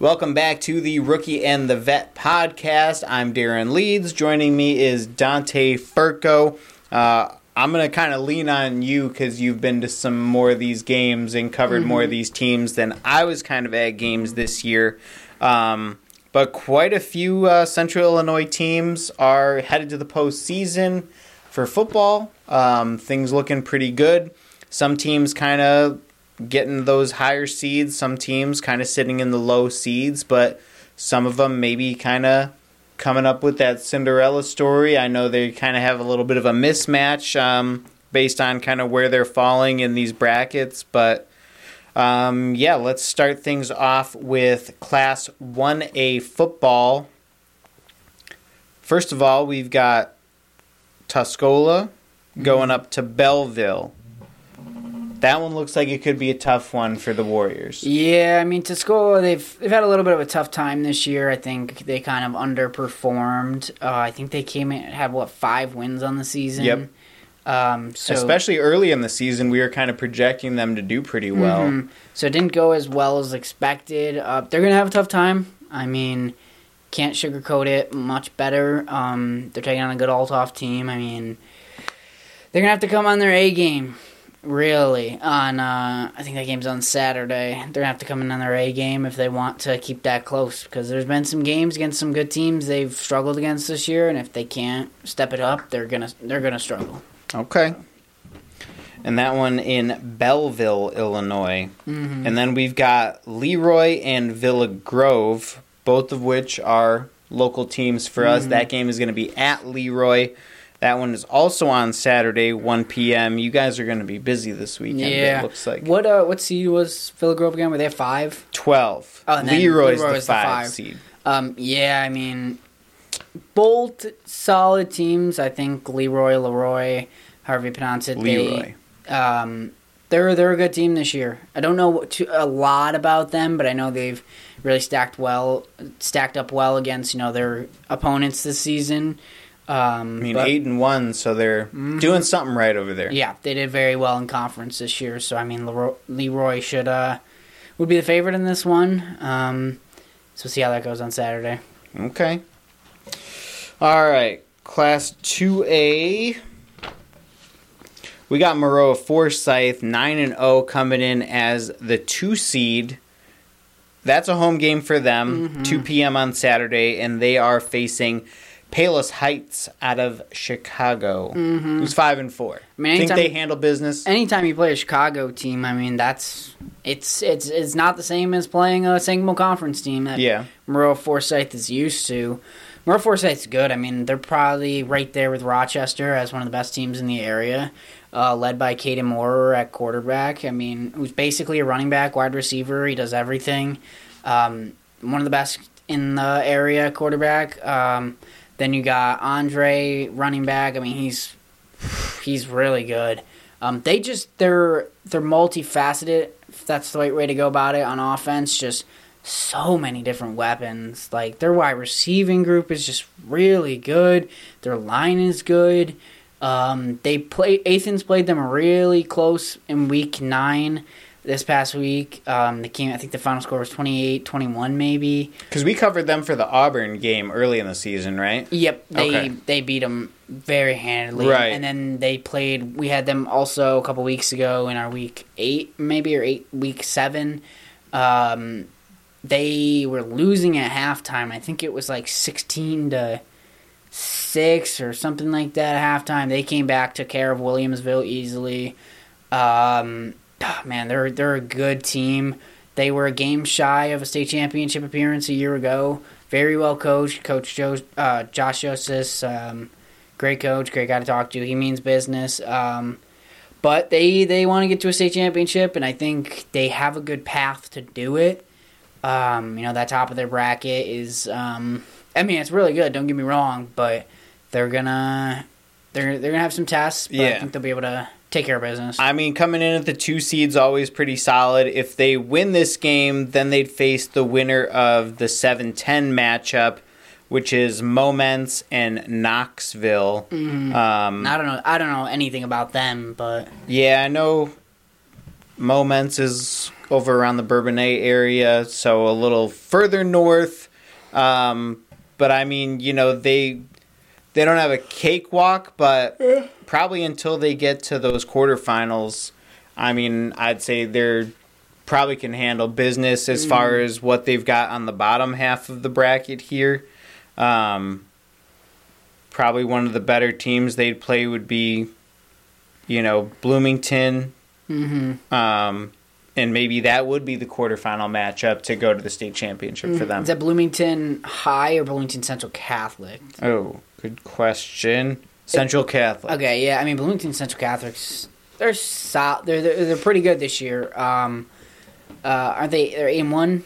Welcome back to the Rookie and the Vet podcast. I'm Darren Leeds. Joining me is Dante Furco. Uh, I'm going to kind of lean on you because you've been to some more of these games and covered mm-hmm. more of these teams than I was kind of at games this year. Um, but quite a few uh, Central Illinois teams are headed to the postseason for football. Um, things looking pretty good. Some teams kind of getting those higher seeds. Some teams kind of sitting in the low seeds, but some of them maybe kind of coming up with that Cinderella story. I know they kind of have a little bit of a mismatch um, based on kind of where they're falling in these brackets, but um, yeah, let's start things off with Class 1A football. First of all, we've got Tuscola going up to Belleville. That one looks like it could be a tough one for the Warriors. Yeah, I mean Tuscola, they've they've had a little bit of a tough time this year. I think they kind of underperformed. Uh, I think they came in have what five wins on the season. Yep. Um, so especially early in the season, we were kind of projecting them to do pretty well. Mm-hmm. So it didn't go as well as expected. Uh, they're gonna have a tough time. I mean, can't sugarcoat it much better. Um, they're taking on a good Althoff team. I mean, they're gonna have to come on their A game really? On uh, i think that game's on saturday. They're gonna have to come in on their a game if they want to keep that close because there's been some games against some good teams they've struggled against this year and if they can't step it up they're gonna they're gonna struggle. Okay. And that one in belleville illinois. Mm-hmm. and then we've got leroy and villa grove both of which are local teams for mm-hmm. us that game is going to be at leroy that one is also on Saturday, 1 p.m. You guys are going to be busy this weekend. Yeah, it looks like. What uh, what seed was Villa Grove again? Were they five? Twelve. Oh, Leroy's, Leroy's the, five the five seed. Um, yeah, I mean, both solid teams. I think Leroy, Leroy, however you pronounce it. Leroy. They, um, they're they're a good team this year. I don't know too, a lot about them, but I know they've really stacked well, stacked up well against you know their opponents this season. Um, I mean, but, eight and one, so they're mm-hmm. doing something right over there. Yeah, they did very well in conference this year. So I mean, Leroy, Leroy should uh, would be the favorite in this one. Um, so we'll see how that goes on Saturday. Okay. All right, Class Two A. We got Maroa Forsyth nine and zero oh coming in as the two seed. That's a home game for them. Mm-hmm. Two p.m. on Saturday, and they are facing Palos Heights out of Chicago, mm-hmm. who's five and four. I mean, think they handle business. Anytime you play a Chicago team, I mean that's it's it's it's not the same as playing a single conference team that yeah. Maroa Forsyth is used to. Maroa Forsyth's good. I mean, they're probably right there with Rochester as one of the best teams in the area, uh, led by Caden Moore at quarterback. I mean, who's basically a running back, wide receiver. He does everything. Um, one of the best in the area quarterback. Um, then you got Andre running back. I mean, he's he's really good. Um, they just they're they're multifaceted. If that's the right way to go about it on offense, just so many different weapons. Like their wide receiving group is just really good. Their line is good. Um, they play Athens played them really close in week nine this past week. Um, the game, I think the final score was 28 21, maybe. Because we covered them for the Auburn game early in the season, right? Yep. They, okay. they beat them very handily. Right. And then they played, we had them also a couple weeks ago in our week eight, maybe, or eight, week seven. Um, they were losing at halftime. I think it was like sixteen to six or something like that at halftime. They came back, took care of Williamsville easily. Um, oh, man, they're they're a good team. They were a game shy of a state championship appearance a year ago. Very well coached, Coach Joe, uh, Josh Joseph, um, great coach, great guy to talk to. He means business. Um, but they they want to get to a state championship, and I think they have a good path to do it. Um, you know, that top of their bracket is. Um, I mean, it's really good. Don't get me wrong, but they're gonna they're they're gonna have some tests. But Yeah. I think they'll be able to take care of business. I mean, coming in at the two seeds always pretty solid. If they win this game, then they'd face the winner of the 7-10 matchup, which is Momence and Knoxville. Um, I don't know. I don't know anything about them, but yeah, I know Momence is over around the Bourbonnais area, so a little further north. Um, but I mean, you know, they they don't have a cakewalk, but probably until they get to those quarterfinals, I mean, I'd say they're probably can handle business as far as what they've got on the bottom half of the bracket here. Um, probably one of the better teams they'd play would be, you know, Bloomington. Mm-hmm. Um, and maybe that would be the quarterfinal matchup to go to the state championship for them. is that Bloomington High or Bloomington Central Catholic? Oh, good question. Central Catholic. Okay, yeah. I mean, Bloomington Central Catholics, they're they're, they're they're pretty good this year. Um, uh, aren't they? They're eight and one,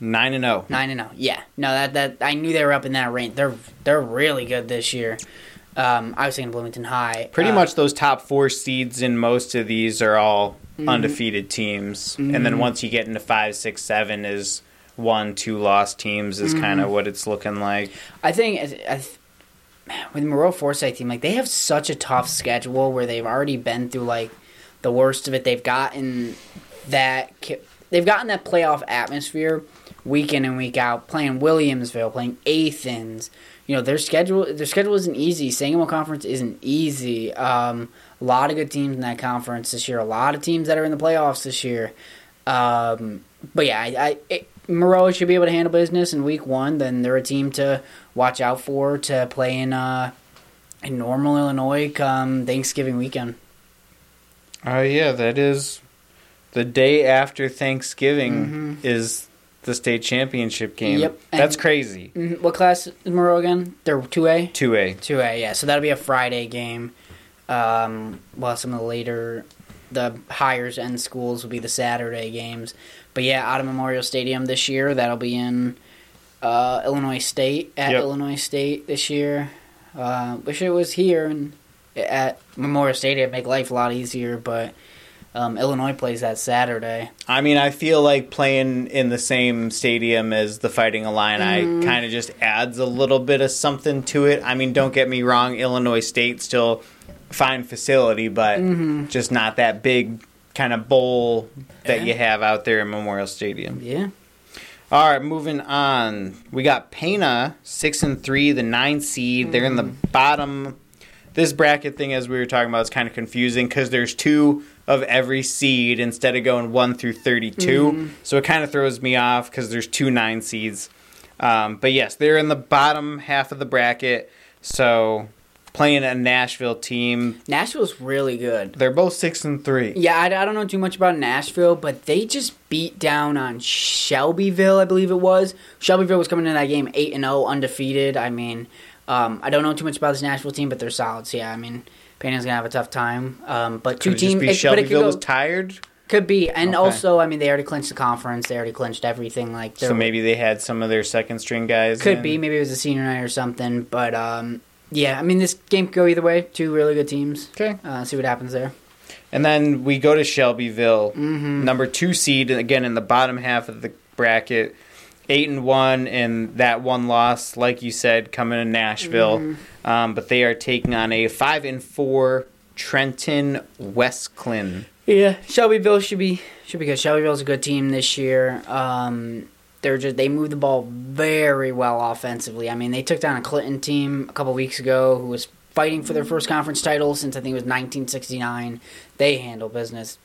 Nine and oh. zero. nine and zero. Yeah, no, that that I knew they were up in that range. They're they're really good this year. Um, I was thinking Bloomington High. Pretty Uh, much those top four seeds in most of these are all Mm-hmm. undefeated teams, and then once you get into five, six, seven, is one, two lost teams is kind Mm-hmm. of what it's looking like. I think I, I, with Maroa Forsyth team, like they have such a tough schedule where they've already been through like the worst of it. They've gotten that ki- they've gotten that playoff atmosphere week in and week out, playing Williamsville, playing Athens. You know their schedule. Their schedule isn't easy. Sangamon Conference isn't easy. Um, a lot of good teams in that conference this year. A lot of teams that are in the playoffs this year. Um, but yeah, I, I it, Maroa should be able to handle business in week one. Then they're a team to watch out for to play in uh, in normal Illinois come Thanksgiving weekend. Oh yeah, that is the day after Thanksgiving is the state championship game. Mm-hmm. Yep, that's and- crazy. Mhm. What class is Maroa again? They're two A. Two A. Two A, yeah. So that'll be a Friday game. Um, while some of the later, the higher end schools will be the Saturday games. But yeah, out of Memorial Stadium this year, that'll be in uh, Illinois State at Yep. Illinois State this year. Uh, wish it was here and at Memorial Stadium, make life a lot easier. But um, Illinois plays that Saturday. I mean, I feel like playing in the same stadium as the Fighting Illini kind of just adds a little bit of something to it. I mean, don't get me wrong, Illinois State still fine facility, but just not that big kind of bowl that Yeah. you have out there in Memorial Stadium. Yeah. All right, moving on. We got Pana six and three, the nine seed. They're in the bottom. This bracket thing, as we were talking about, is kind of confusing because there's two of every seed instead of going one through 32. So it kind of throws me off because there's two nine seeds. Um, but yes, they're in the bottom half of the bracket. So playing a Nashville team, Nashville's really good. they're both six and three. Yeah, I, I don't know too much about Nashville, but they just beat down on Shelbyville, I believe it was. Shelbyville was coming into that game eight and zero, undefeated. I mean, um, I don't know too much about this Nashville team, but they're solid. So yeah, I mean, Pana's gonna have a tough time. Um, but two Could it just teams, it, but it could, go, was tired? could be, and Okay. also, I mean, they already clinched the conference. They already clinched everything. Like, So maybe they had some of their second string guys. could in. be, maybe it was a senior night or something. But um, yeah, I mean, this game could go either way. Two really good teams. Okay. Uh, see what happens there. And then we go to Shelbyville, Mm-hmm. number two seed, again in the bottom half of the bracket, eight and one, and that one loss, like you said, coming to Nashville. Mm-hmm. Um, but they are taking on a five and four Trenton Wesclin. Yeah, Shelbyville should be should be good. Shelbyville's a good team this year. Um, they're just they move the ball very well offensively. I mean, they took down a Clinton team a couple weeks ago who was fighting for their first conference title since I think it was 1969. They handle business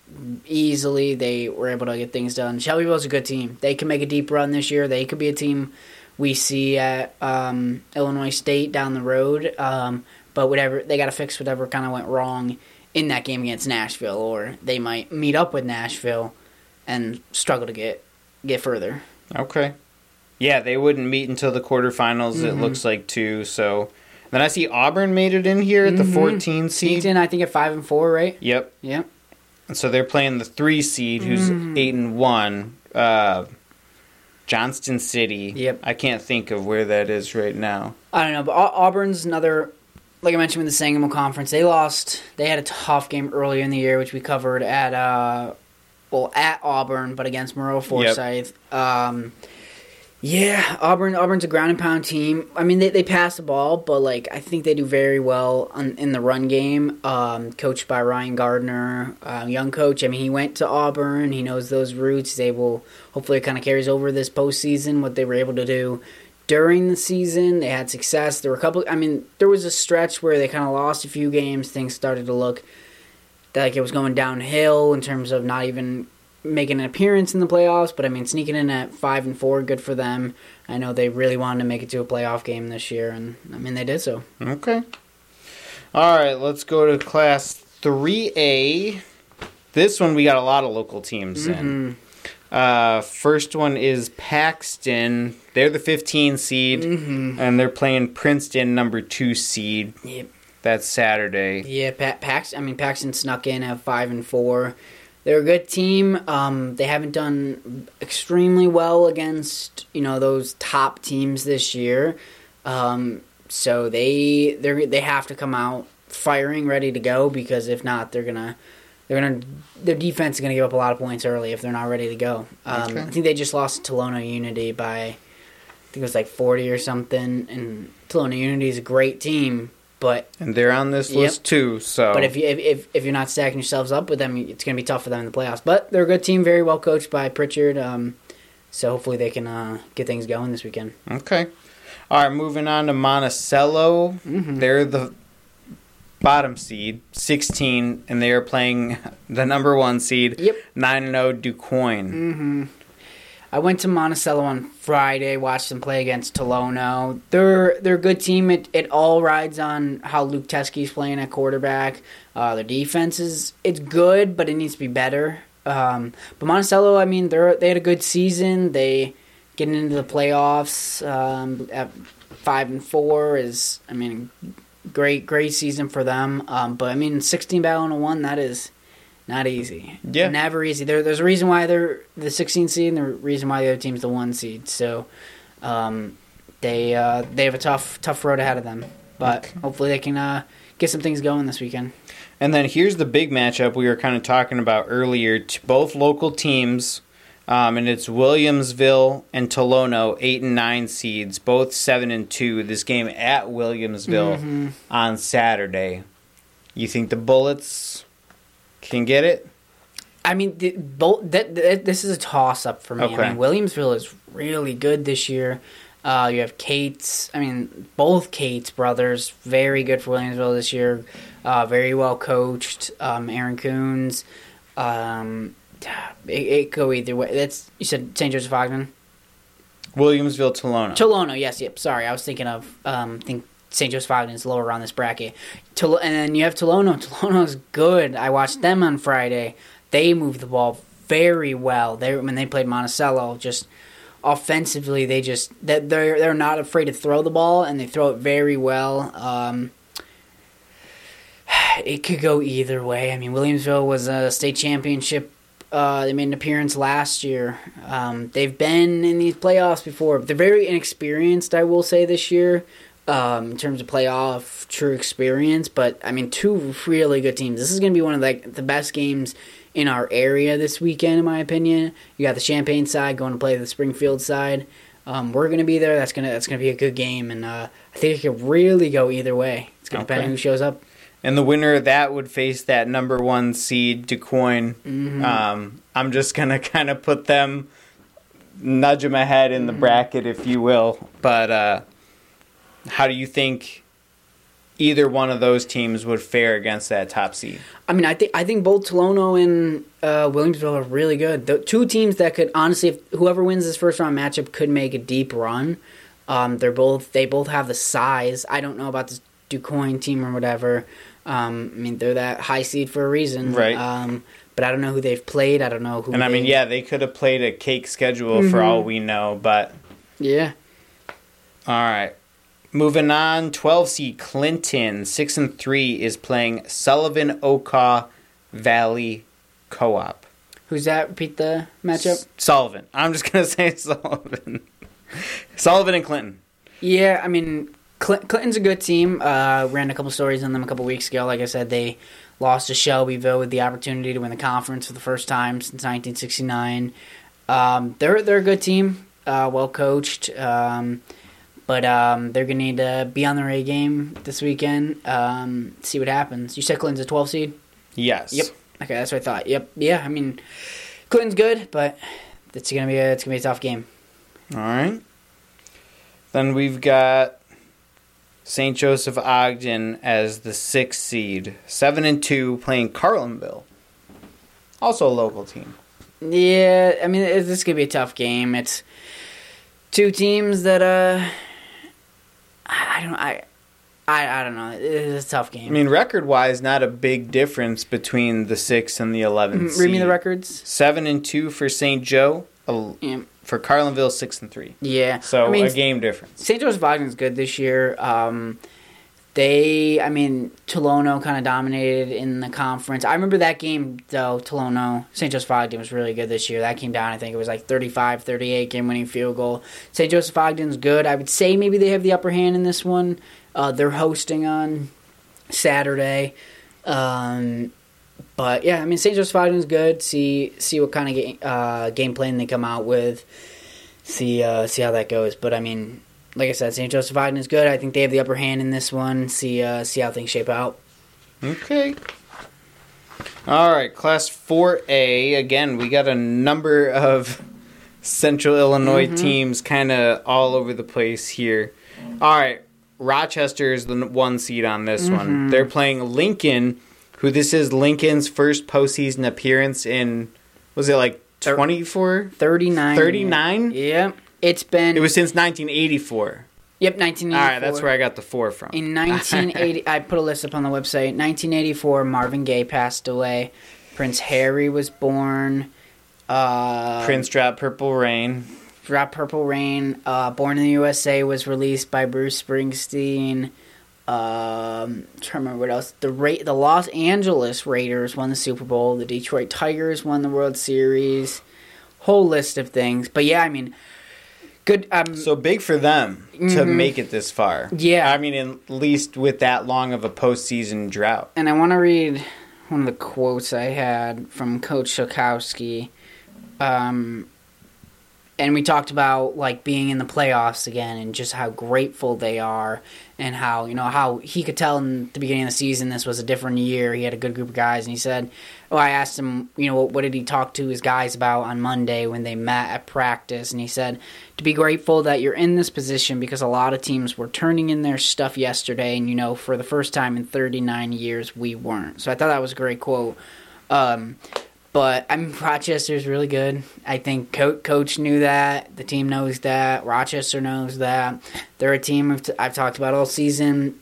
easily. They were able to get things done. Shelbyville's a good team. They can make a deep run this year. They could be a team we see at um, Illinois State down the road. Um, but whatever they got to fix whatever kind of went wrong in that game against Nashville, or they might meet up with Nashville and struggle to get get further. Okay. Yeah, they wouldn't meet until the quarterfinals. Mm-hmm. It looks like too. So then I see Auburn made it in here at the mm-hmm. 14 seed. in, I think at five and four, right? Yep. Yep. And so they're playing the three seed, who's mm-hmm. eight and one. Uh, Johnston City. Yep. I can't think of where that is right now. I don't know, but Auburn's another. Like I mentioned with the Sangamo Conference, they lost. They had a tough game earlier in the year, which we covered at uh, well at Auburn, but against Maroa Forsyth. Yep. Um, yeah, Auburn. Auburn's a ground and pound team. I mean, they, they pass the ball, but like I think they do very well on, in the run game. Um, coached by Ryan Gardner, uh, young coach. I mean, he went to Auburn. He knows those roots. He's able. Hopefully, it kind of carries over this postseason. What they were able to do during the season, they had success. There were a couple. I mean, there was a stretch where they kind of lost a few games. Things started to look like it was going downhill in terms of not even making an appearance in the playoffs, but I mean sneaking in at five and four, good for them. I know they really wanted to make it to a playoff game this year, and I mean they did so. Okay. All right, let's go to Class Three A. This one we got a lot of local teams mm-hmm. in. Uh, first one is Paxton. They're the 15 seed, mm-hmm. and they're playing Princeton, number two seed. Yep. That's Saturday. Yeah, pa- Pax. I mean, Paxton snuck in at five and four. They're a good team. Um, they haven't done extremely well against you know those top teams this year. Um, so they they they have to come out firing, ready to go because if not, they're gonna they're gonna their defense is gonna give up a lot of points early if they're not ready to go. Um, okay. I think they just lost to Tolono Unity by I think it was like forty or something. And Tolono Unity is a great team, but and they're on this yep. list too. So, but if you if, if you're not stacking yourselves up with them, it's going to be tough for them in the playoffs. But they're a good team, very well coached by Pritchard. Um, so hopefully they can uh, get things going this weekend. Okay. All right, moving on to Monticello. Mm-hmm. They're the bottom seed, 16, and they are playing the number one seed, yep. 9 0 DuQuoin. Mm-hmm. I went to Monticello on Friday, watched them play against Tolono. They're they're a good team. It it all rides on how Luke Teskey's playing at quarterback. Uh, their defense is it's good, but it needs to be better. Um, but Monticello, I mean, they they had a good season. They getting into the playoffs um, at five and four is, I mean, great great season for them. Um, but I mean, sixteen battle and a one that is not easy. Yeah. Never easy. There, there's a reason why they're the 16 seed and the reason why the other team's the one seed. So um, they uh, they have a tough tough road ahead of them. But okay. hopefully they can uh, get some things going this weekend. And then here's the big matchup we were kind of talking about earlier. Both local teams, um, and it's Williamsville and Tolono, eight and nine seeds, both seven and two. This game at Williamsville mm-hmm. on Saturday. You think the Bullets can get it? I mean, the, both, that, that, this is a toss up for me. Okay. I mean, Williamsville is really good this year. Uh, you have Cates. I mean, both Cates brothers, very good for Williamsville this year. Uh, very well coached. Um, Aaron Coons. Um, it, it go either way. That's you said St. Joseph Ogden. Williamsville, Tolono. Tolono, yes, yep. Sorry, I was thinking of um, think St. Joseph is lower on this bracket. and then you have Tolono. is good. I watched them on Friday. They moved the ball very well. They when they played Monticello, just offensively, they just they're they're not afraid to throw the ball and they throw it very well. Um, it could go either way. I mean, Williamsville was a state championship. Uh, they made an appearance last year. Um, they've been in these playoffs before. They're very inexperienced, I will say, this year um, in terms of playoff true experience. But I mean, two really good teams. This is going to be one of the, the best games in our area this weekend, in my opinion. You got the Champaign side going to play the Springfield side. Um, we're going to be there. That's gonna that's gonna be a good game, and uh, I think it could really go either way. It's going to okay. depend on who shows up. And the winner of that would face that number one seed, DuQuoin. Mm-hmm. Um, I'm just gonna kind of put them, nudge them ahead in the mm-hmm. bracket, if you will. But uh, how do you think either one of those teams would fare against that top seed. I mean, I think I think both Tolono and uh, Williamsville are really good. The two teams that could honestly, if whoever wins this first round matchup could make a deep run. Um, they're both they both have the size. I don't know about this DuQuoin team or whatever. Um, I mean, they're that high seed for a reason, right? Um, but I don't know who they've played. I don't know who. And I mean, yeah, they could have played a cake schedule mm-hmm. for all we know, but yeah. All right. Moving on, 12 seed Clinton, 6 and 3 is playing Sullivan Okaw Valley Co-op. Who's that? Repeat the matchup. S- Sullivan. I'm just going to say Sullivan. Sullivan and Clinton. Yeah, I mean, Cl- Clinton's a good team. Uh, ran a couple stories on them a couple weeks ago. Like I said, they lost to Shelbyville with the opportunity to win the conference for the first time since 1969. Um, they're they're a good team, uh, well coached, um, but um, they're gonna need to be on their A game this weekend. Um, see what happens. You said Clinton's a 12 seed. Yes. Yep. Okay, that's what I thought. Yep. Yeah. I mean, Clinton's good, but it's gonna be a, it's gonna be a tough game. All right. Then we've got St. Joseph Ogden as the sixth seed, seven and two, playing Carlinville, also a local team. Yeah, I mean this is gonna be a tough game. It's two teams that uh, I, don't I. I, I don't know. It's a tough game. I mean, record wise, not a big difference between the six and the 11th. Mm, read me the records. Seven and two for St. Joe. Yeah for Carlinville six and three. Yeah, so I mean, a game difference. St. Joseph Ogden's good this year. Um, they, I mean, Tolono kind of dominated in the conference. I remember that game though. Tolono, St. Joseph Ogden was really good this year. That came down. I think it was like 35-38 game winning field goal. St. Joseph Ogden's good. I would say maybe they have the upper hand in this one. Uh, they're hosting on Saturday. Um, but yeah, I mean, St. Joseph Ogden's good. See see what kind of game, uh, game plan they come out with. See uh, see how that goes. But I mean, like I said, St. Joseph Ogden is good. I think they have the upper hand in this one. See uh, see how things shape out. Okay. All right, Class 4A. Again, we got a number of Central Illinois mm-hmm. teams kind of all over the place here. All right, Rochester is the one seed on this mm-hmm. one. They're playing Lincoln who this is Lincoln's first postseason appearance in, was it like 24? 39. 39? Yep. It's been. It was since 1984. Yep, 1984. All right, that's where I got the four from. In 1980, I put a list up on the website. 1984, Marvin Gaye passed away. Prince Harry was born. Uh, Prince dropped Purple Rain. Dropped Purple Rain. Uh, Born in the USA was released by Bruce Springsteen. Um, trying to remember what else. The Ra- the Los Angeles Raiders won the Super Bowl. The Detroit Tigers won the World Series. Whole list of things. But yeah, I mean, good. Um, so big for them to mm-hmm. make it this far. Yeah, I mean, at least with that long of a postseason drought. And I want to read one of the quotes I had from Coach Shokowski. Um, and we talked about like being in the playoffs again and just how grateful they are and how you know how he could tell in the beginning of the season this was a different year. He had a good group of guys. And he said oh i asked him you know what, did he talk to his guys about on monday when they met at practice? And he said to be grateful that you're in this position because a lot of teams were turning in their stuff yesterday. And you know for the first time in 39 years we weren't. So i thought that was a great quote. Um, but I mean, Rochester's really good. I think Co- coach knew that. The team knows that. Rochester knows that. They're a team I've, t- I've talked about all season.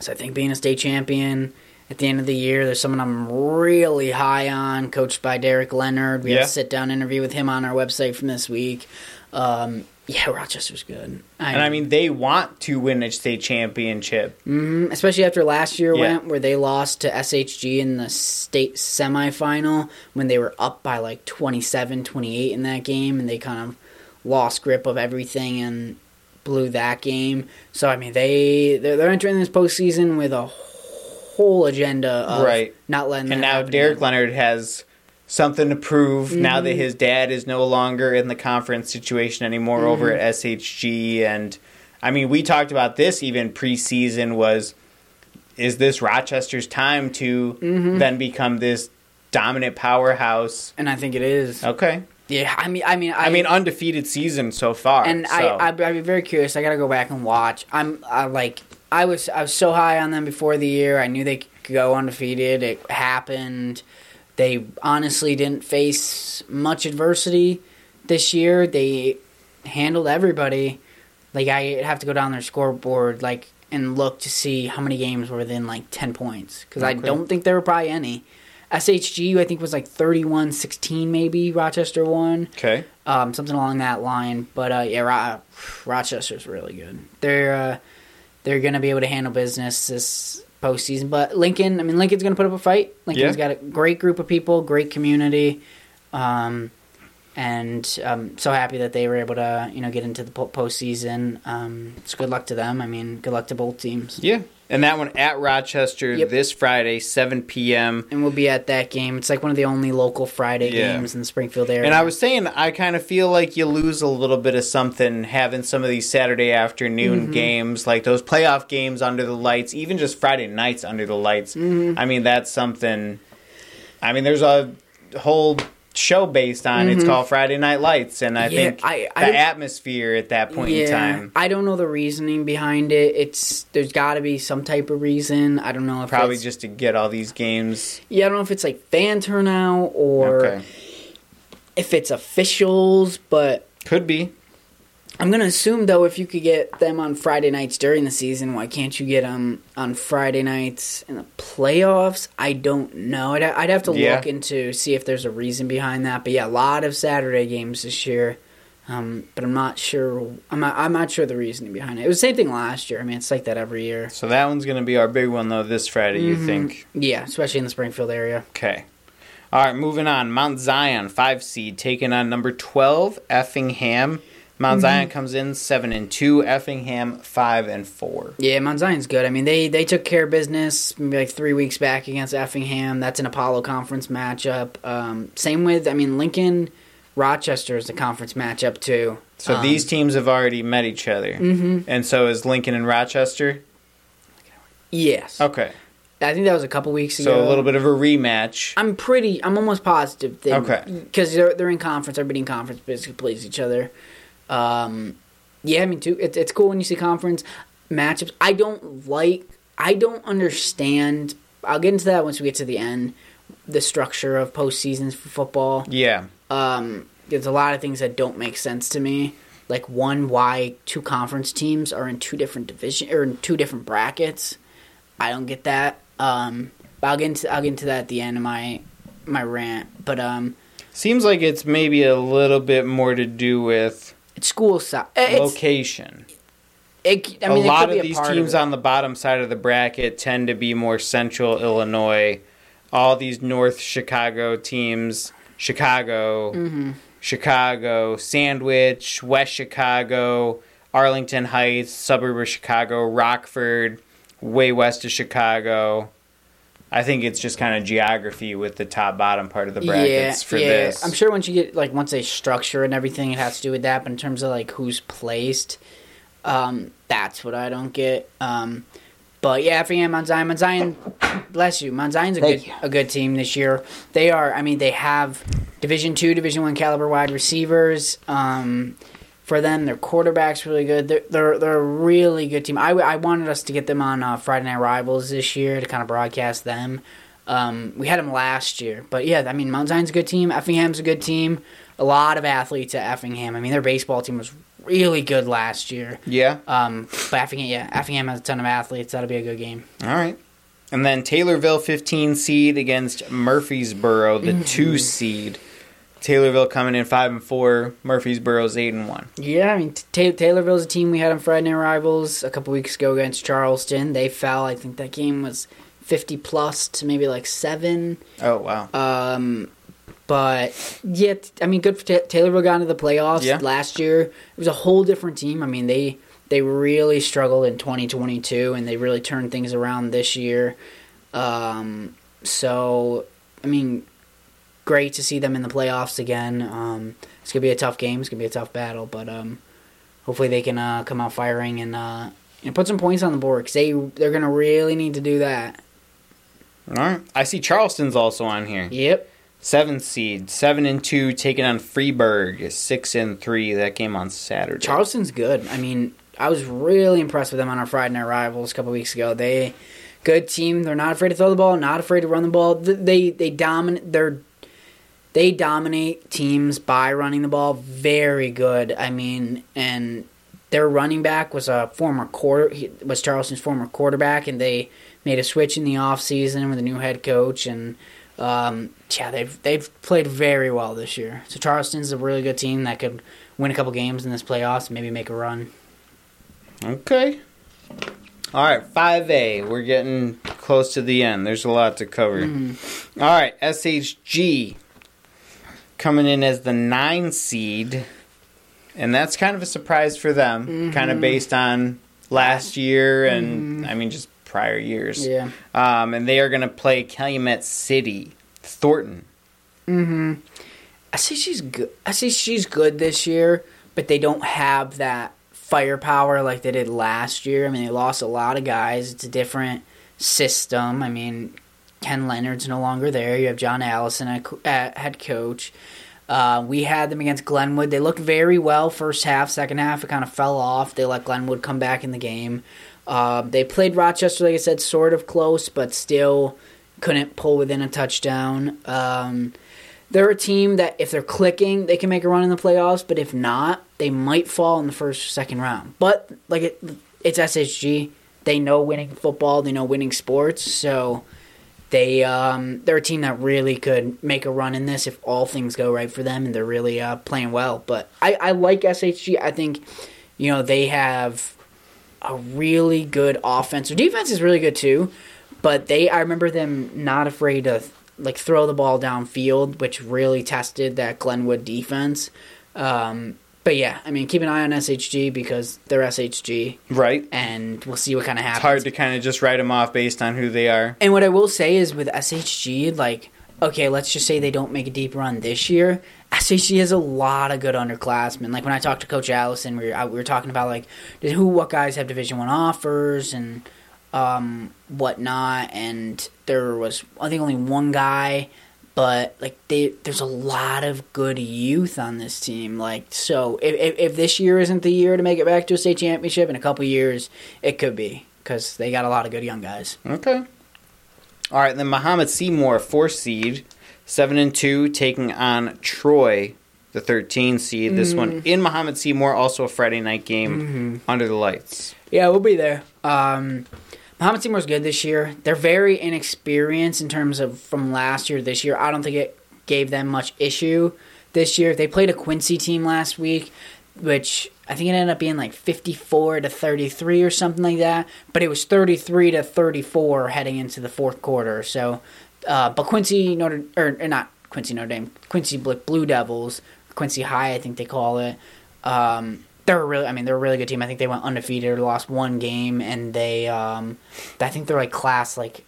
So I think being a state champion at the end of the year, there's someone I'm really high on, coached by Derek Leonard. We yeah. had a sit down interview with him on our website from this week. Um, yeah, Rochester's good. I and I mean, they want to win a state championship. Mm-hmm, especially after last year yeah. went, where they lost to SHG in the state semifinal when they were up by like 27 28 in that game, and they kind of lost grip of everything and blew that game. So, I mean, they, they're, they're entering this postseason with a whole agenda of right. not letting And now Derek again. Leonard has something to prove mm-hmm. now that mm-hmm. his dad is no longer in the conference situation anymore mm-hmm. over at SHG and I mean we talked about this even preseason was is this Rochester's time to mm-hmm. then become this dominant powerhouse and I think it is okay yeah I mean I mean I, I mean undefeated season so far and so. I I'd, I'd, be very curious I gotta go back and watch I'm I like I was I was so high on them before the year. I knew they could go undefeated. It happened. They honestly didn't face much adversity this year. They handled everybody. Like I have to go down their scoreboard like and look to see how many games were within like 10 points because I don't think there were probably any. SHG I think was like 31-16 maybe Rochester won Okay. um, something along that line. But uh, yeah, Ro- Rochester's really good. They're uh, they're gonna be able to handle business this postseason. But Lincoln, I mean, Lincoln's gonna put up a fight. Lincoln's Yeah. got a great group of people, great community, um, and I'm so happy that they were able to you know get into the po- postseason. Um, it's good luck to them. I mean, good luck to both teams. Yeah. And that one at Rochester Yep. this Friday, 7 p.m. And we'll be at that game. It's like one of the only local Friday Yeah. games in the Springfield area. And I was saying, I kind of feel like you lose a little bit of something having some of these Saturday afternoon Mm-hmm. games, like those playoff games under the lights, even just Friday nights under the lights. Mm-hmm. I mean, that's something. I mean, there's a whole show based on it's called Friday Night Lights, and I Mm-hmm. Yeah, think I- I the atmosphere at that point in time. I don't know the reasoning behind it. It's there's got to be some type of reason. I don't know if Probably just to get all these games. yeah. I don't know if it's like fan turnout or Okay. if it's officials. But Could be. I'm gonna assume though, if you could get them on Friday nights during the season, why can't you get them on Friday nights in the playoffs? I don't know. I'd, I'd have to Yeah. look into see if there's a reason behind that. But yeah, a lot of Saturday games this year. Um, but I'm not sure. I'm not, I'm not sure the reasoning behind it. It was the same thing last year. I mean, it's like that every year. So that one's going to be our big one, though, this Friday, you Mm-hmm. think? Yeah, especially in the Springfield area. Okay. All right, moving on. Mount Zion, five seed, taking on number twelve, Effingham. Mount Mm-hmm. Zion comes in seven and two. Effingham five and four. Yeah, Mount Zion's good. I mean, they they took care of business maybe like three weeks back against Effingham. That's an Apollo Conference matchup. Um, same with, I mean, Lincoln, Rochester is a conference matchup too. So Um, these teams have already met each other, mm-hmm. and so is Lincoln and Rochester. yes, Okay, I think that was a couple weeks ago. so a little bit of a rematch. I'm pretty. I'm almost positive. They, Okay. Because they're they're in conference. Everybody in conference basically plays each other. Um, yeah, I mean, too. It's it's cool when you see conference matchups. I don't like. I don't understand. I'll get into that once we get to the end. The structure of postseasons for football. Yeah, Um, there's a lot of things that don't make sense to me. Like one, why two conference teams are in two different division or in two different brackets. I don't get that. Um, but I'll get into I'll get into that at the end of my my rant. But um, seems like it's maybe a little bit more to do with school size. It's, location. it, I mean, a lot of these teams it. on the bottom side of the bracket tend to be more central Illinois. All these North Chicago teams, Chicago, Mm-hmm. Chicago, Sandwich, West Chicago, Arlington Heights, suburb of Chicago, Rockford, way west of Chicago. I think it's just kind of geography with the top bottom part of the brackets for this. I'm sure once you get like once they structure and everything, it has to do with that. But in terms of like who's placed, um, that's what I don't get. Um, but yeah, Effingham, Mount Zion, Mount Zion, bless you, Mount Zion's a Thank good you. a good team this year. They are. I mean, they have Division two, Division one caliber wide receivers. Um, for them, their quarterback's really good. They're they're, they're a really good team. I, I wanted us to get them on uh, Friday Night Rivals this year to kind of broadcast them. Um, we had them last year, but yeah, I mean, Mount Zion's a good team. Effingham's a good team. A lot of athletes at Effingham. I mean, their baseball team was really good last year. yeah. Um, but Effingham, yeah, Effingham has a ton of athletes. That'll be a good game. All right. And then Taylorville 15 seed against Murphysboro, the Mm-hmm. 2 seed. Taylorville coming in 5 and 4, Murphysboro's 8 and 1. Yeah, I mean, Ta Taylorville's a team we had on Friday Night Rivals a couple weeks ago against Charleston. They fell. I think that game was fifty plus to maybe like seven. Oh, wow. Um, but yeah, t- I mean, good for Ta Taylorville got into the playoffs Yeah. last year. It was a whole different team. I mean, they they really struggled in 2022, and they really turned things around this year. Um, so I mean, great to see them in the playoffs again. Um, it's gonna be a tough game. It's gonna be a tough battle, but um, hopefully they can uh, come out firing and uh, know, put some points on the board because they they're gonna really need to do that. All right. I see Charleston's also on here. Yep. 7 seed, 7 and 2, taking on Freeburg, 6 and 3. That game on Saturday. Charleston's good. I mean, I was really impressed with them on our Friday Night Rivals a couple weeks ago. They good team. They're not afraid to throw the ball, not afraid to run the ball. They they dominate. They're they dominate teams by running the ball. Very good. I mean, and their running back was a former quarter was Charleston's former quarterback, and they made a switch in the offseason with a new head coach and. Um, yeah, they've they've played very well this year. So Charleston's a really good team that could win a couple games in this playoffs, and maybe make a run. Okay. All right, 5A. We're getting close to the end. There's a lot to cover. Mm-hmm. All right, SHG coming in as the 9 seed. And that's kind of a surprise for them, mm-hmm. kind of based on last year and, mm-hmm. I mean, just prior years. Yeah. Um, and they are going to play Calumet City, Thornton. Mm hmm. I see she's good. I see she's good this year, but they don't have that firepower like they did last year. I mean, they lost a lot of guys. It's a different system. I mean, Ken Leonard's no longer there. You have John Allison at, head coach. Uh, we had them against Glenwood. They looked very well first half. Second half, it kind of fell off. They let Glenwood come back in the game. Uh, they played Rochester, like I said, sort of close, but still couldn't pull within a touchdown. Um, they're a team that if they're clicking, they can make a run in the playoffs. But if not, they might fall in the first or second round. But like it, it's SHG. They know winning football. They know winning sports. So they um, they're a team that really could make a run in this if all things go right for them and they're really uh, playing well. But I, I like SHG. I think you know they have a really good offense. Their defense is really good too. But they, I remember them not afraid to like throw the ball downfield, which really tested that Glenwood defense. Um, but yeah, I mean, keep an eye on SHG because they're SHG, right? And we'll see what kind of happens. It's hard to kind of just write them off based on who they are. And what I will say is with SHG, like, okay, let's just say they don't make a deep run this year. SHG has a lot of good underclassmen. Like when I talked to Coach Allison, we were, we were talking about like who, what guys have Division One offers and um, whatnot, and there was I think only one guy, but like they, there's a lot of good youth on this team. Like so, if, if, if this year isn't the year to make it back to a state championship, in a couple years it could be because they got a lot of good young guys. Okay. All right, then Mahomet Seymour, four seed, seven and two, taking on Troy, the 13 seed. This mm. one in Mahomet Seymour, also a Friday night game mm-hmm. under the lights. Yeah, we'll be there. Um, Mahomet Seymour's good this year. They're very inexperienced in terms of from last year to this year. I don't think it gave them much issue this year. They played a Quincy team last week, which I think it ended up being like 54 to 33 or something like that. But it was 33 to 34 heading into the fourth quarter. So, uh, but Quincy Notre or, or, not Quincy Notre Dame, Quincy Blue Devils, Quincy High, I think they call it. Um, they're a really, I mean, they're a really good team. I think they went undefeated, or lost one game, and they, um, I think they're like class like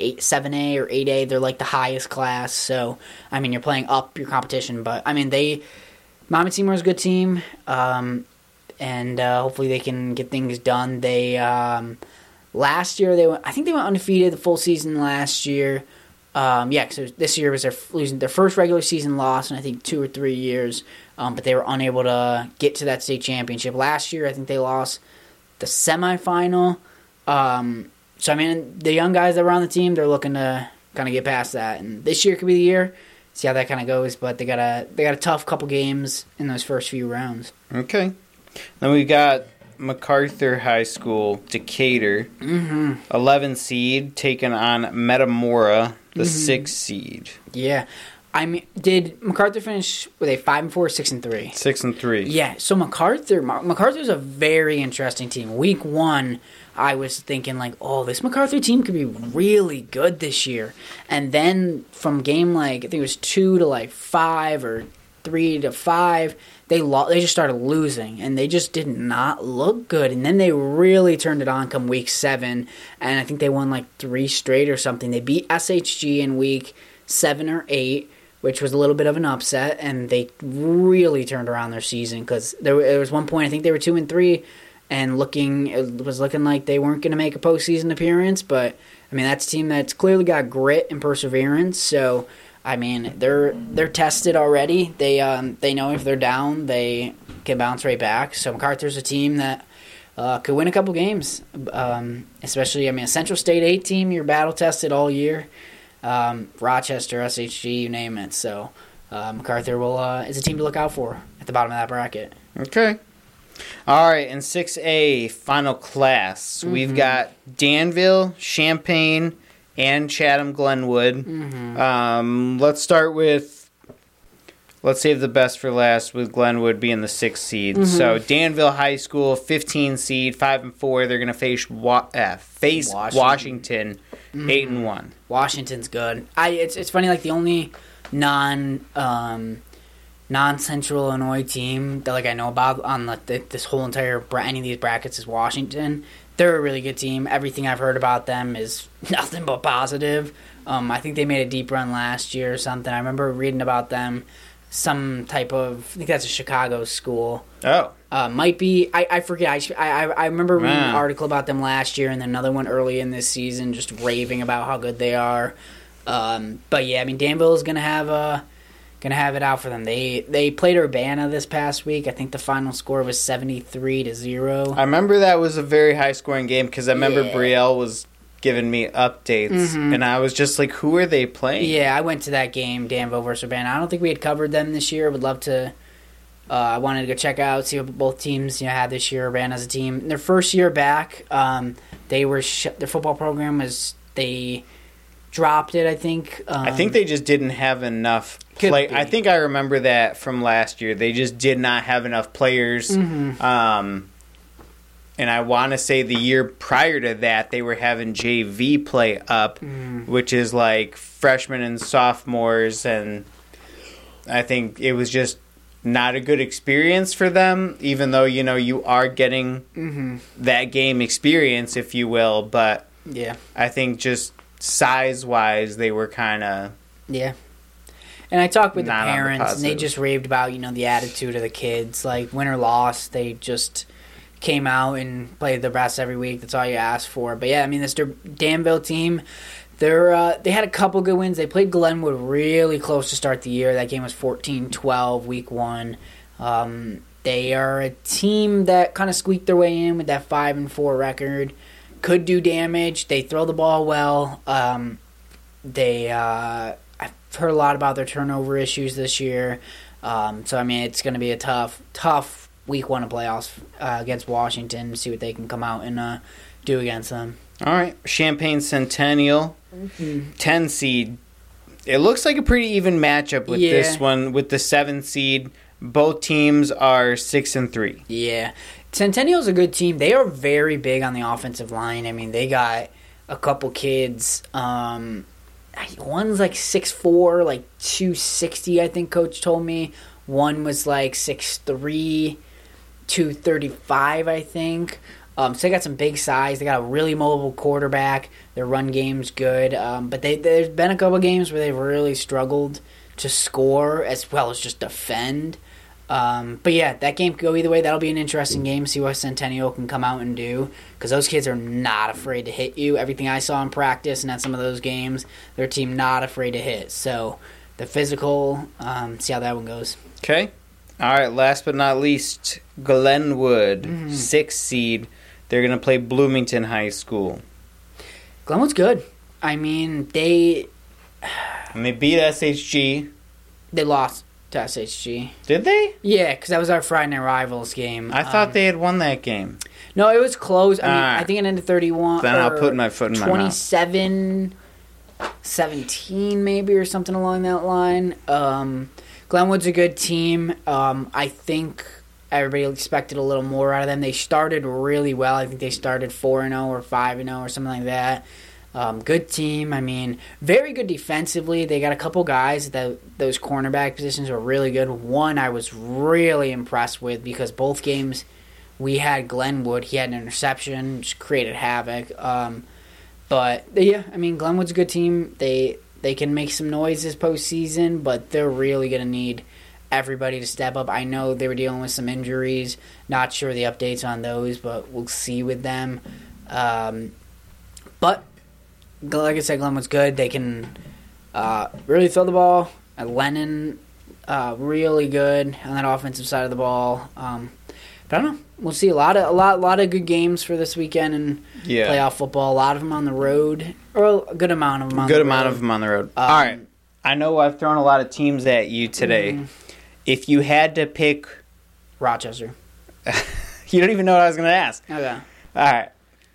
eight, seven A or eight A. They're like the highest class. So, I mean, you're playing up your competition, but I mean, they, Mahomet Seymour is a good team, um, and uh, hopefully they can get things done. They, um, last year they went, I think they went undefeated the full season last year. Um, yeah, so this year was their losing their first regular season loss in I think two or three years um, but they were unable to get to that state championship. Last year, I think they lost the semifinal. Um, so, I mean, the young guys that were on the team, they're looking to kind of get past that. And this year could be the year. See how that kind of goes. But they got a they got a tough couple games in those first few rounds. Okay. Then we got MacArthur High School, Decatur, mm-hmm. 11 seed, taking on Metamora, the mm-hmm. 6 seed. Yeah. I mean, did MacArthur finish with a five and four, six and three? Six and three. Yeah. So MacArthur, MacArthur's a very interesting team. Week one, I was thinking like, oh, this MacArthur team could be really good this year. And then from game like I think it was two to like five or three to five, they lo- they just started losing and they just did not look good. And then they really turned it on come week seven, and I think they won like three straight or something. They beat SHG in week seven or eight which was a little bit of an upset, and they really turned around their season because there, there, was one point I think they were two and three, and looking it was looking like they weren't going to make a postseason appearance. But I mean, that's a team that's clearly got grit and perseverance. So I mean, they're they're tested already. They um, they know if they're down, they can bounce right back. So MacArthur's a team that uh, could win a couple games. Um, especially, I mean, a Central State eight team, you're battle tested all year. Um, Rochester, SHG, you name it. So uh, MacArthur will uh, is a team to look out for at the bottom of that bracket. Okay. All right, in 6A, final class, mm-hmm. we've got Danville, Champaign, and Chatham Glenwood. Mm-hmm. Um, let's start with let's save the best for last with Glenwood being the sixth seed. Mm-hmm. So Danville High School, 15 seed, five and four. They're going to face wa- uh, face Washington, Washington mm-hmm. eight and one. Washington's good. I it's it's funny like the only non um, non Central Illinois team that like I know about on the, the, this whole entire any of these brackets is Washington. They're a really good team. Everything I've heard about them is nothing but positive. Um, I think they made a deep run last year or something. I remember reading about them some type of. I think that's a Chicago school. Oh. Uh, might be. I, I forget. I, I I remember reading Man. an article about them last year, and then another one early in this season, just raving about how good they are. Um, but yeah, I mean Danville is gonna have a gonna have it out for them. They they played Urbana this past week. I think the final score was seventy three to zero. I remember that was a very high scoring game because I remember yeah. Brielle was giving me updates, mm-hmm. and I was just like, "Who are they playing?" Yeah, I went to that game, Danville versus Urbana. I don't think we had covered them this year. Would love to. Uh, I wanted to go check out, see what both teams you know had this year. Urbana as a team, In their first year back, um, they were sh- their football program was they dropped it. I think. Um, I think they just didn't have enough play. I think I remember that from last year. They just did not have enough players. Mm-hmm. Um, and I want to say the year prior to that, they were having JV play up, mm. which is like freshmen and sophomores, and I think it was just not a good experience for them. Even though you know you are getting mm-hmm. that game experience, if you will, but yeah, I think just size wise, they were kind of yeah. And I talked with the parents, the and they just raved about you know the attitude of the kids, like win or loss, they just came out and played the best every week. That's all you ask for. But yeah, I mean, this Danville team, they're uh, they had a couple good wins. They played Glenwood really close to start the year. That game was 14-12 week one. Um, they are a team that kind of squeaked their way in with that five and four record. Could do damage. They throw the ball well. Um, they uh, I've heard a lot about their turnover issues this year. Um, so I mean, it's going to be a tough, tough week one of playoffs uh, against Washington. See what they can come out and uh, do against them. All right, Champaign Centennial, mm-hmm. ten seed. It looks like a pretty even matchup with yeah. this one with the seven seed. Both teams are six and three. Yeah, Centennial's a good team. They are very big on the offensive line. I mean, they got a couple kids. Um, one's like six four, like two sixty. I think coach told me. One was like six three 235, I think. Um, so they got some big size. They got a really mobile quarterback. Their run game's good. Um, but they, there's been a couple games where they've really struggled to score as well as just defend. Um, but yeah, that game could go either way. That'll be an interesting game. See what Centennial can come out and do because those kids are not afraid to hit you. Everything I saw in practice and at some of those games, their team not afraid to hit. So the physical. Um, see how that one goes. Okay. All right, last but not least, Glenwood, mm-hmm. six seed. They're going to play Bloomington High School. Glenwood's good. I mean, they. And they beat SHG. They lost to SHG. Did they? Yeah, because that was our Friday Night Rivals game. I thought um, they had won that game. No, it was close. I mean, right. I think it ended 31. Then I'll put my foot in my mouth. 27, 17 maybe, or something along that line. Um, Glenwood's a good team. Um, I think everybody expected a little more out of them. They started really well. I think they started 4 0 or 5 0 or something like that. Um, good team. I mean, very good defensively. They got a couple guys that those cornerback positions were really good. One I was really impressed with because both games we had Glenwood. He had an interception, created havoc. Um, but yeah, I mean, Glenwood's a good team. They they can make some noise this postseason, but they're really going to need everybody to step up. I know they were dealing with some injuries. Not sure the updates on those, but we'll see with them. Um, but like I said, Glenn was good. They can uh, really throw the ball. Lennon, uh, really good on that offensive side of the ball. Um, I don't know. We'll see a lot of a lot lot of good games for this weekend and Yeah. playoff football. A lot of them on the road, or a good amount of them. On Good the amount road. of them on the road. Um, All right. I know I've thrown a lot of teams at you today. Mm-hmm. If you had to pick, Rochester. you don't even know what I was going to ask. Okay. All right,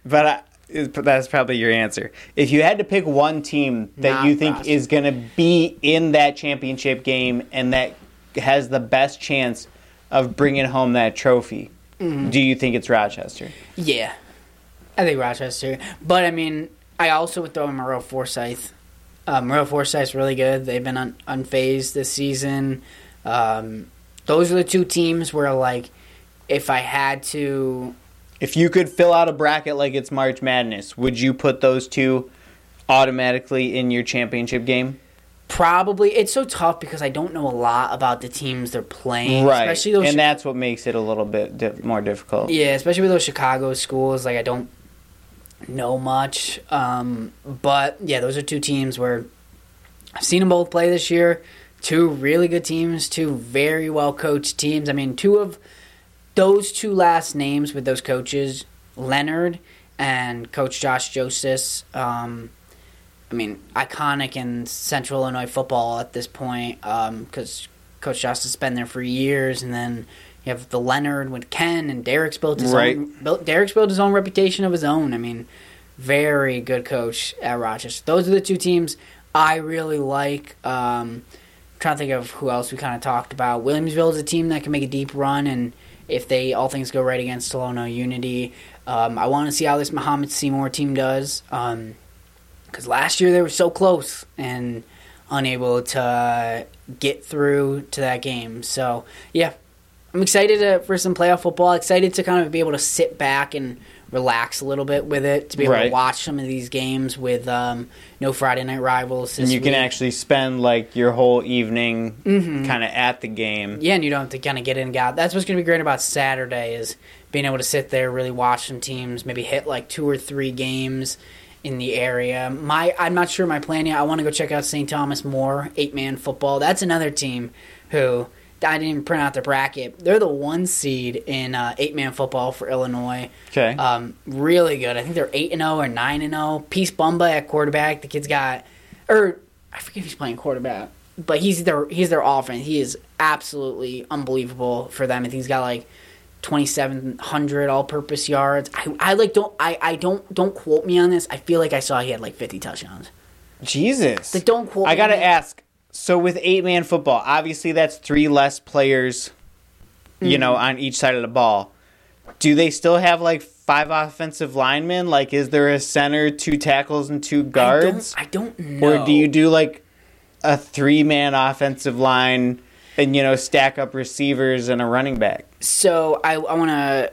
but I, that's probably your answer. If you had to pick one team that Not you think Rochester. is going to be in that championship game and that has the best chance of bringing home that trophy, Mm-hmm. do you think it's Rochester? Yeah, I think Rochester. But I mean, I also would throw in Maroa Forsyth. Uh, Maroa Forsyth's really good. They've been un- unfazed this season. Um, those are the two teams where, like, if I had to, If you could fill out a bracket like it's March Madness, would you put those two automatically in your championship game? Probably it's so tough because I don't know a lot about the teams they're playing, Right, especially those. and that's what makes it a little bit di- more difficult. Yeah, especially with those Chicago schools. Like I don't know much, um, but yeah, those are two teams where I've seen them both play this year. Two really good teams, two very well coached teams. I mean, two of those two last names with those coaches, Leonard and Coach Josh Jostes. Um, I mean, iconic in Central Illinois football at this point because Coach Josh has been there for years, and then you have the Leonard with Ken and Derek's built his Right. own. Built, Derek's built his own reputation of his own. I mean, very good coach at Rochester. Those are the two teams I really like. Um, trying to think of who else we kind of talked about. Williamsville is a team that can make a deep run, and if they all things go right against Tolono Unity, um, I want to see how this Mahomet-Seymour team does. Um, because last year they were so close and unable to get through to that game. So yeah, I'm excited to, for some playoff football. Excited to kind of be able to sit back and relax a little bit with it. To be able Right. to watch some of these games with um, no Friday night rivals. and you can actually spend like your whole evening Mm-hmm. kind of at the game. Yeah, and you don't have to kind of get in and out. That's what's going to be great about Saturday is being able to sit there, really watch some teams, maybe hit like two or three games in the area. My, I'm not sure my plan yet. I want to go check out St. Thomas More eight man football. That's another team who I didn't even print out the bracket. They're the one seed in uh, eight man football for Illinois. Okay. Um, really good. I think they're eight and zero or nine and zero. Peace Bumba at quarterback. The kid's got, or I forget if he's playing quarterback, but he's their he's their offense. He is absolutely unbelievable for them. I think he's got like twenty seven hundred all purpose yards. I, I like don't I, I don't don't quote me on this. I feel like I saw he had like fifty touchdowns. Jesus. Like, don't quote me. I got to ask. So with eight man football, obviously that's three less players, you Mm-hmm. know, on each side of the ball. Do they still have like five offensive linemen? Like, is there a center, two tackles, and two guards? I don't, I don't know. Or do you do like a three man offensive line and, you know, stack up receivers and a running back? So I, I want to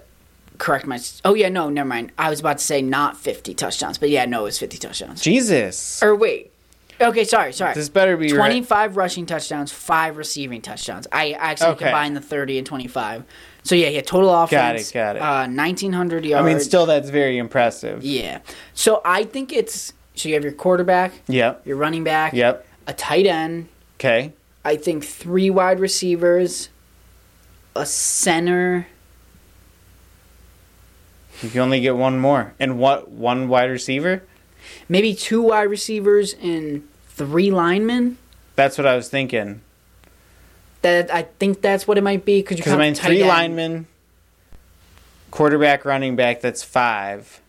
correct my. Oh yeah, no, never mind. I was about to say not fifty touchdowns, but yeah, no, it was fifty touchdowns. Jesus. Or wait. Okay, sorry, sorry. This better be right. 25 rushing touchdowns, 5 receiving touchdowns. I actually Okay. combined the 30 and 25. So yeah, yeah, total offense. got it. got Uh, 1900 yards. I mean, still, that's very impressive. Yeah. So I think it's so you have your quarterback, Yep. your running back, Yep. a tight end, Okay. I think three wide receivers, a center, You can only get one more. And what? One wide receiver? maybe two wide receivers and three linemen. That's what I was thinking. That I think that's what it might be because you I mean, three end. linemen, quarterback, running back. That's five.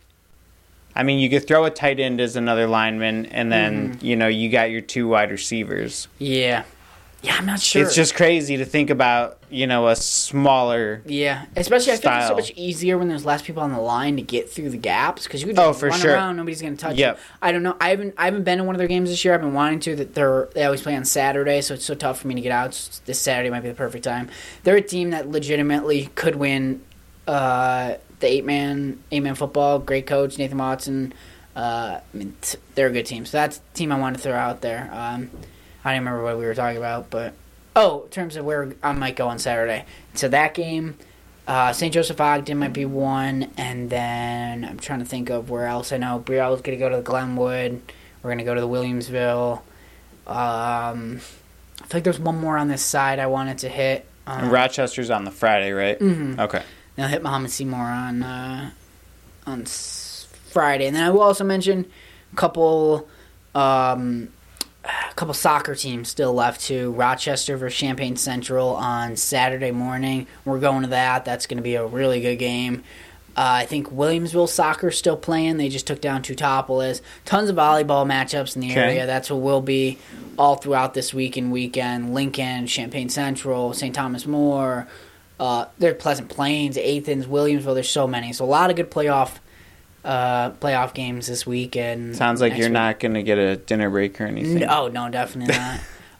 I mean, you could throw a tight end as another lineman, and then Mm-hmm. you know you got your two wide receivers. Yeah, yeah, I'm not sure. It's just crazy to think about. You know, a smaller. Yeah, especially I think it's so much easier when there's less people on the line to get through the gaps because you can Oh, just for run sure. around, nobody's gonna touch Yep. you. I don't know. I haven't I haven't been to one of their games this year. I've been wanting to. That they're they always play on Saturday, so it's so tough for me to get out. S- This Saturday might be the perfect time. They're a team that legitimately could win uh, the eight man eight man football. Great coach Nathan Watson. Uh, I mean, t- they're a good team. So that's the team I want to throw out there. Um, I don't remember what we were talking about, but oh, in terms of where I might go on Saturday. So that game, uh, St. Joseph Ogden might be one, and then I'm trying to think of where else. I know Brielle's going to go to the Glenwood. We're going to go to the Williamsville. Um, I feel like there's one more on this side I wanted to hit. Um, And Rochester's on the Friday, right? Mm-hmm. Okay. They'll hit Mahomet-Seymour on uh, on Friday, and then I will also mention a couple um, a couple soccer teams still left too. Rochester versus Champaign Central on Saturday morning. We're going to that. That's going to be a really good game. Uh, I think Williamsville soccer still playing. They just took down Teutopolis. Tons of volleyball matchups in the Okay. area. That's what will be all throughout this week and weekend. Lincoln, Champaign Central, St. Thomas More. Uh, there's Pleasant Plains, Athens, Williamsville. There's so many. So a lot of good playoff uh, playoff games this week. And Sounds like you're week. not going to get a dinner break or anything. No, no, definitely not.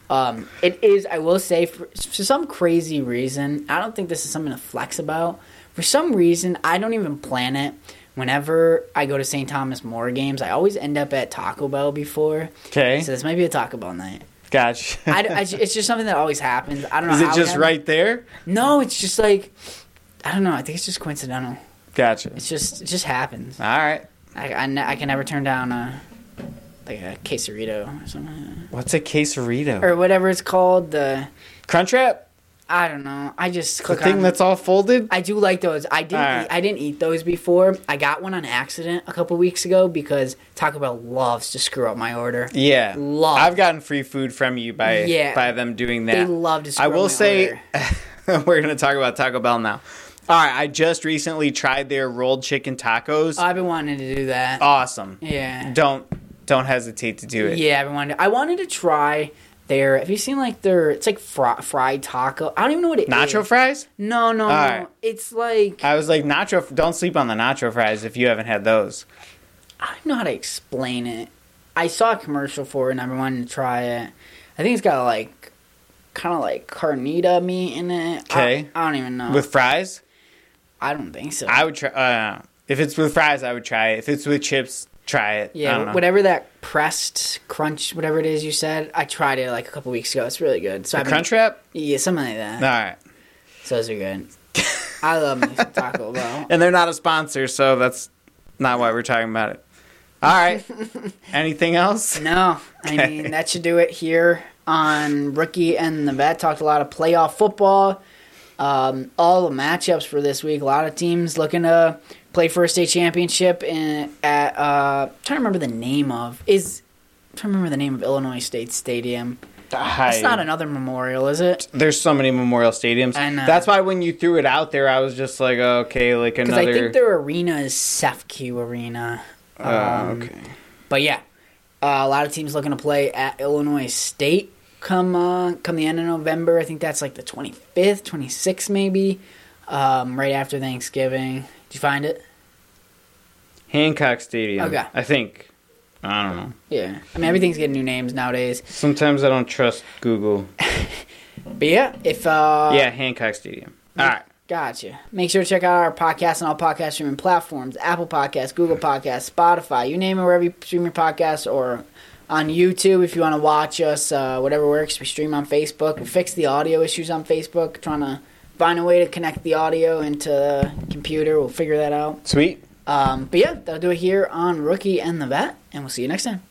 um, it is. I will say, for, for some crazy reason, I don't think this is something to flex about. For some reason, I don't even plan it. Whenever I go to St. Thomas More games, I always end up at Taco Bell before. Okay. So this might be a Taco Bell night. Gotcha. I, I- it's just something that always happens. I don't know. Is it just happened. right there? No, it's just like I don't know. I think it's just coincidental. Gotcha. It's just it just happens. All right. I, I, ne- I can never turn down a like a quesarito or something What's a quesarito? or whatever it's called. The Crunchwrap? I don't know. I just The click thing on. that's all folded? I do like those. I didn't. Alright. Eat, I didn't eat those before. I got one on accident a couple weeks ago because Taco Bell loves to screw up my order. Yeah. Love. I've gotten free food from you by Yeah. by them doing that. They love to screw I will say we're going to talk about Taco Bell now. All right, I just recently tried their rolled chicken tacos. I've been wanting to do that. awesome. yeah. Don't don't hesitate to do it. Yeah, I've been wanting. I wanted to try their. Have you seen like their? It's like fri- fried taco. I don't even know what it is. Nacho fries? No, no, no. Alright. It's like I was like nacho don't sleep on the nacho fries if you haven't had those. I don't know how to explain it. I saw a commercial for it and I've been wanting to try it. I think it's got like kind of like carnita meat in it. I- Okay. I, don't even know. With fries? I don't think so. I would try uh, if it's with fries I would try it. If it's with chips, try it. I don't yeah, know. whatever that pressed crunch, whatever it is you said, I tried it like a couple weeks ago. It's really good. So I've been- crunch wrap? yeah, something like that. All right. So those are good. I love me some Taco Bell. And they're not a sponsor, so that's not why we're talking about it. All right. Anything else? No, I mean that should do it here on rookie and the vet. Talked a lot of playoff football. Um, all the matchups for this week. A lot of teams looking to play for a state championship. In at uh, I'm trying to remember the name of is I'm trying to remember the name of Illinois State Stadium. It's not another memorial, is it? There's so many memorial stadiums. I know. That's why when you threw it out there, I was just like, okay, like another. Because. I think their arena is CEFCU Arena. Uh, Um, okay. But yeah, uh, a lot of teams looking to play at Illinois State come uh, come the end of November. I think that's like the 25th, 26th maybe, um, right after Thanksgiving. Did you find it? Hancock Stadium. Okay. I think. I don't know. Yeah. I mean, everything's getting new names nowadays. Sometimes I don't trust Google. But yeah, if uh, yeah, Hancock Stadium. All right. Gotcha. Make sure to check out our podcast on all podcast streaming platforms Apple Podcasts, Google Podcasts, Spotify, you name it, wherever you stream your podcasts, or on YouTube if you want to watch us, uh, whatever works. We stream on Facebook. We fix the audio issues on Facebook, trying to find a way to connect the audio into the computer. We'll figure that out. Sweet. Um, but yeah, that'll do it here on Rookie and the Vet, and we'll see you next time.